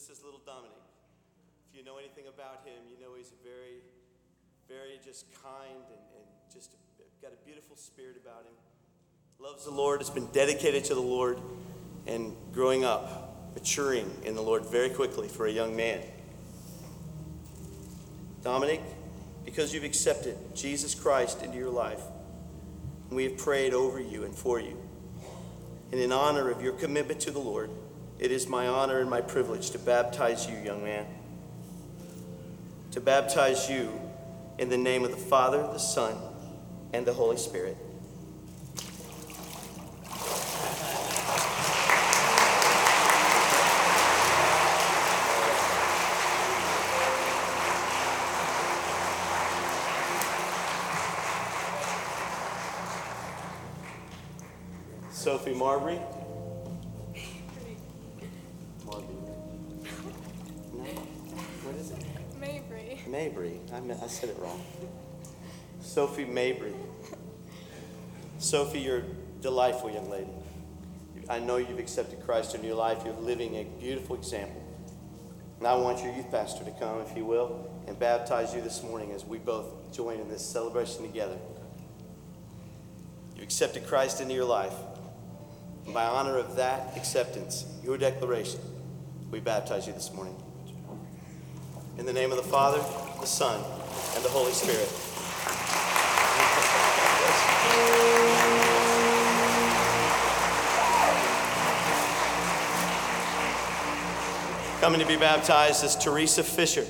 Speaker 2: This is little Dominic. If you know anything about him, you know he's very, very just kind and, and just got a beautiful spirit about him. Loves the Lord, has been dedicated to the Lord, and growing up, maturing in the Lord very quickly for a young man. Dominic, because you've accepted Jesus Christ into your life, we have prayed over you and for you. And in honor of your commitment to the Lord, it is my honor and my privilege to baptize you, young man. To baptize you in the name of the Father, the Son, and the Holy Spirit. Sophie Marbury. Said it wrong. Sophie Mabry. Sophie, you're a delightful young lady. I know you've accepted Christ in your life. You're living a beautiful example. And I want your youth pastor to come, if you will, and baptize you this morning as we both join in this celebration together. You accepted Christ into your life. And by honor of that acceptance, your declaration, we baptize you this morning. In the name of the Father, the Son, and the Holy Spirit. Coming to be baptized is Teresa Fisher.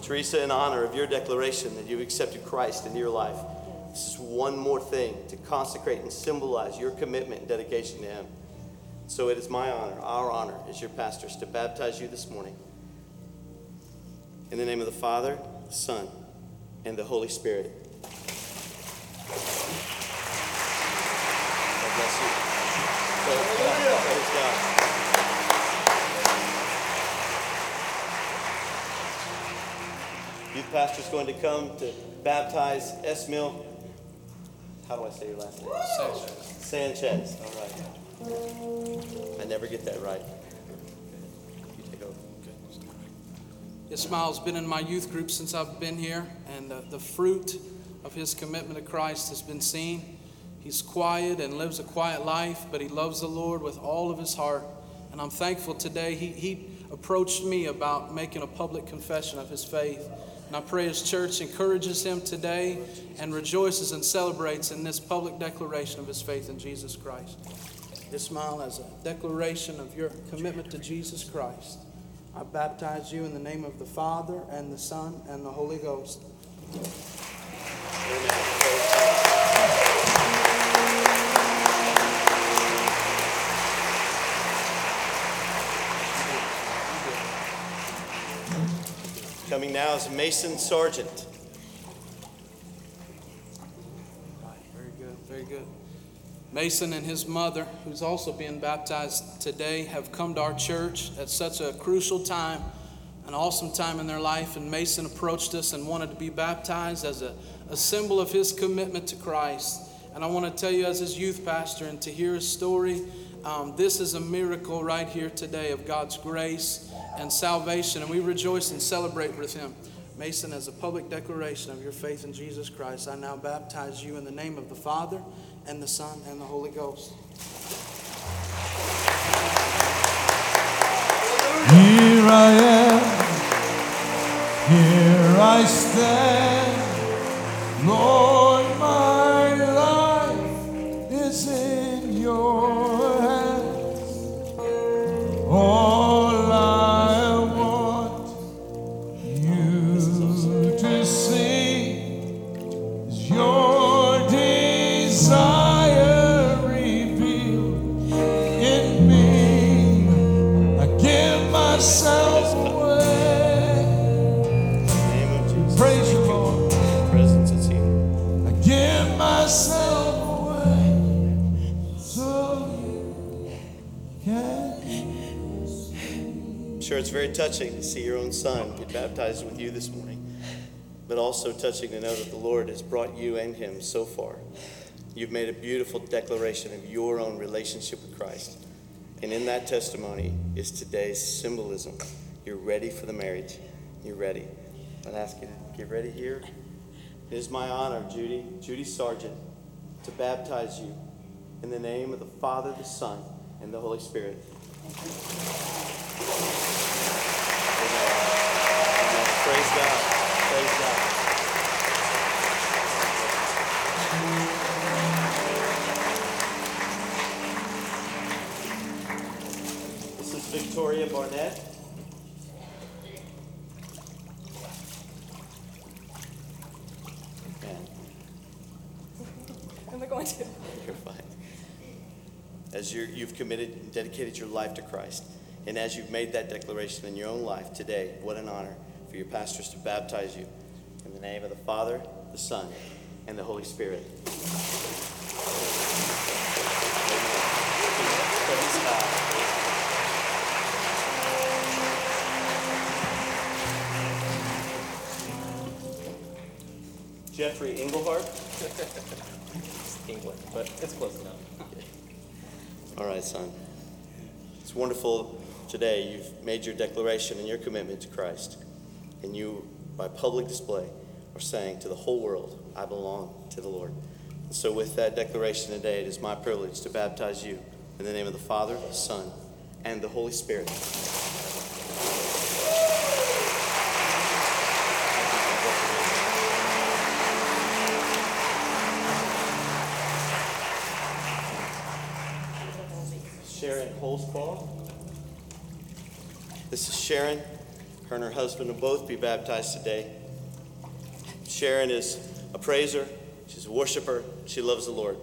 Speaker 2: Teresa, in honor of your declaration that you've accepted Christ into your life, this is one more thing to consecrate and symbolize your commitment and dedication to Him. So it is my honor, our honor as your pastors, to baptize you this morning. In the name of the Father, the Son, and the Holy Spirit. God bless you. Praise God. Youth pastor's going to come to baptize Esmil. How do I say your last name? Sanchez. All right. I never get that right. You take over.
Speaker 3: Ismail's been in my youth group since I've been here, and the, the fruit of his commitment to Christ has been seen. He's quiet and lives a quiet life, but he loves the Lord with all of his heart. And I'm thankful today. He, he approached me about making a public confession of his faith. And I pray his church encourages him today and rejoices and celebrates in this public declaration of his faith in Jesus Christ. Just smile as a declaration of your commitment to Jesus Christ. I baptize you in the name of the Father and the Son and the Holy Ghost.
Speaker 2: Coming now is Mason Sargent.
Speaker 3: Very good, very good. Mason and his mother, who's also being baptized today, have come to our church at such a crucial time, an awesome time in their life. And Mason approached us and wanted to be baptized as a, a symbol of his commitment to Christ. And I want to tell you, as his youth pastor, and to hear his story, um, this is a miracle right here today of God's grace and salvation. And we rejoice and celebrate with him. Mason, as a public declaration of your faith in Jesus Christ, I now baptize you in the name of the Father and the Son and the Holy Ghost.
Speaker 4: Here I am, here I stand. Lord,
Speaker 2: touching to see your own son get baptized with you this morning, but also touching to know that the Lord has brought you and him so far. You've made a beautiful declaration of your own relationship with Christ. And in that testimony is today's symbolism. You're ready for the marriage. You're ready. I'd ask you to get ready here. It is my honor, Judy, Judy Sargent, to baptize you in the name of the Father, the Son, and the Holy Spirit. Praise God. Praise God. This is Victoria Barnett.
Speaker 5: Am I going to?
Speaker 2: you're fine. As you've committed and dedicated your life to Christ, and as you've made that declaration in your own life today, what an honor for your pastors to baptize you in the name of the Father, the Son, and the Holy Spirit. Jeffrey Englehart.
Speaker 6: England, but it's close enough.
Speaker 2: All right, son. It's wonderful today you've made your declaration and your commitment to Christ. And you, by public display, are saying to the whole world, I belong to the Lord. And so, with that declaration today, it is my privilege to baptize you in the name of the Father, the Son, and the Holy Spirit. Sharon Holzclaw. This is Sharon. Her and her husband will both be baptized today. Sharon is a praiser, she's a worshiper, she loves the Lord.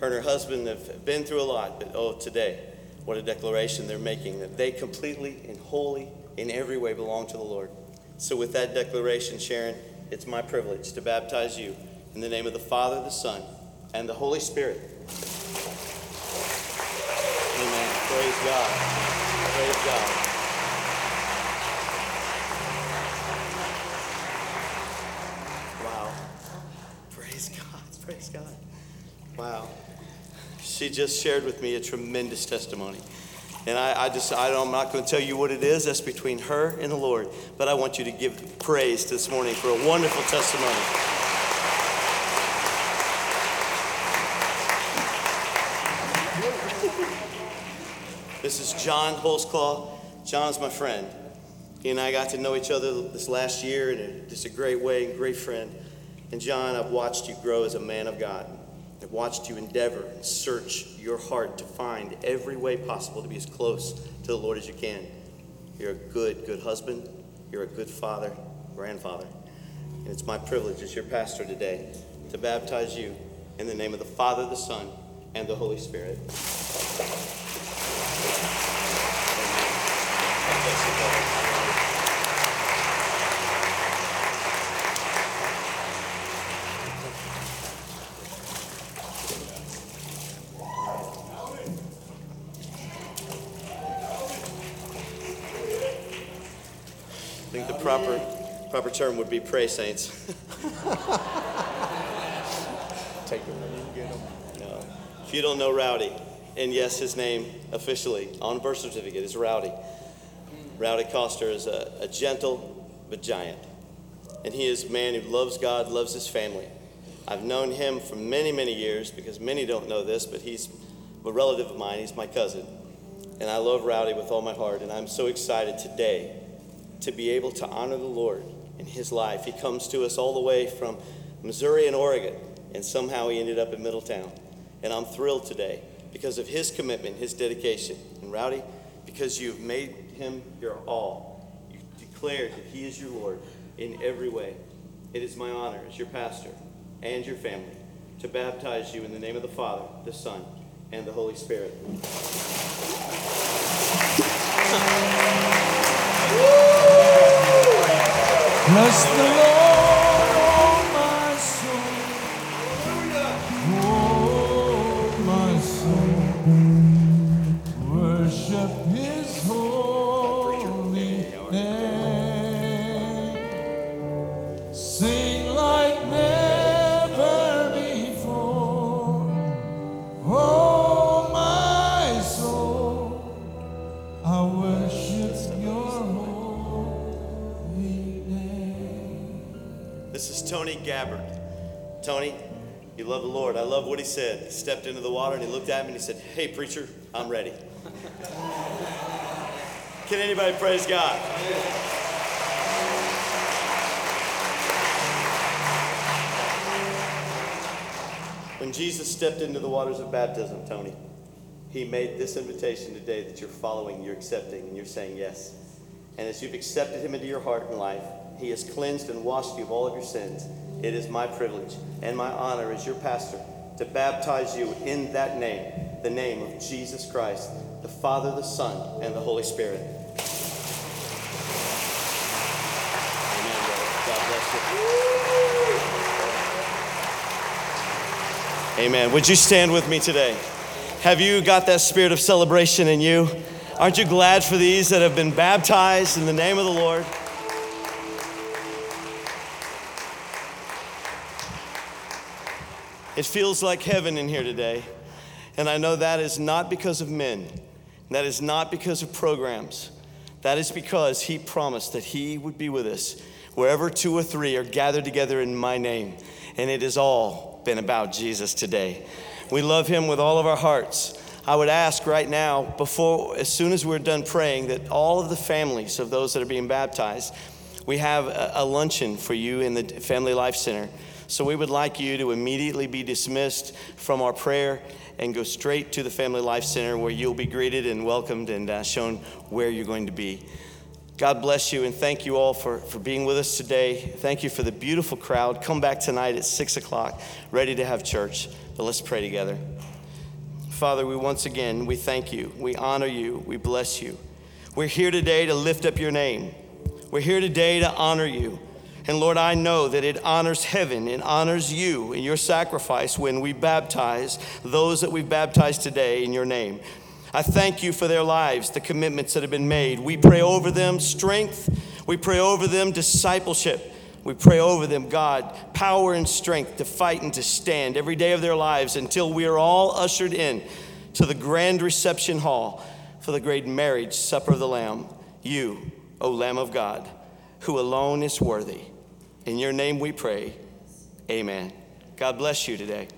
Speaker 2: Her and her husband have been through a lot, but oh, today, what a declaration they're making that they completely and wholly, in every way, belong to the Lord. So, with that declaration, Sharon, it's my privilege to baptize you in the name of the Father, the Son, and the Holy Spirit. Amen. Praise God. Praise God. Wow. Praise God. Praise God. Wow. She just shared with me a tremendous testimony. And I, I just, I I'm not going to tell you what it is. That's between her and the Lord. But I want you to give praise this morning for a wonderful testimony. This is John Holzclaw. John's my friend. He and I got to know each other this last year in just a great way, great friend. And John, I've watched you grow as a man of God. I've watched you endeavor and search your heart to find every way possible to be as close to the Lord as you can. You're a good, good husband. You're a good father, grandfather. And it's my privilege as your pastor today to baptize you in the name of the Father, the Son, and the Holy Spirit. I think the proper proper term would be pray saints.
Speaker 7: Take them get them.
Speaker 2: No. If you don't know Rowdy, and yes, his name officially on birth certificate is Rowdy. Rowdy Coster is a, a gentle but giant. And he is a man who loves God, loves his family. I've known him for many, many years because many don't know this, but he's a relative of mine. He's my cousin. And I love Rowdy with all my heart. And I'm so excited today to be able to honor the Lord in his life. He comes to us all the way from Missouri and Oregon, and somehow he ended up in Middletown. And I'm thrilled today because of his commitment, his dedication. And Rowdy, because you've made him your all, you declared that he is your Lord in every way. It is my honor as your pastor and your family to baptize you in the name of the Father, the Son, and the Holy Spirit.
Speaker 4: Bless the Lord,
Speaker 2: said. He stepped into the water and he looked at me and he said, Hey, preacher, I'm ready. Can anybody praise God? When Jesus stepped into the waters of baptism, Tony, he made this invitation today that you're following, you're accepting, and you're saying yes. And as you've accepted him into your heart and life, he has cleansed and washed you of all of your sins. It is my privilege and my honor as your pastor to baptize you in that name, the name of Jesus Christ, the Father, the Son, and the Holy Spirit. Amen. God bless you. Amen. Would you stand with me today? Have you got that spirit of celebration in you? Aren't you glad for these that have been baptized in the name of the Lord? It feels like heaven in here today. And I know that is not because of men, that is not because of programs. That is because He promised that He would be with us wherever two or three are gathered together in my name. And it has all been about Jesus today. We love Him with all of our hearts. I would ask right now, before, as soon as we're done praying, that all of the families of those that are being baptized, we have a, a luncheon for you in the Family Life Center. So we would like you to immediately be dismissed from our prayer and go straight to the Family Life Center where you'll be greeted and welcomed and uh, shown where you're going to be. God bless you and thank you all for, for being with us today. Thank you for the beautiful crowd. Come back tonight at 6 o'clock, ready to have church. But let's pray together. Father, we once again, we thank you. We honor you. We bless you. We're here today to lift up your name. We're here today to honor you. And Lord, I know that it honors heaven, it honors you and your sacrifice when we baptize those that we've baptized today in your name. I thank you for their lives, the commitments that have been made. We pray over them strength, we pray over them discipleship. We pray over them, God, power and strength to fight and to stand every day of their lives until we are all ushered in to the grand reception hall for the great marriage supper of the Lamb. You, O Lamb of God, who alone is worthy. In your name we pray. Amen. God bless you today.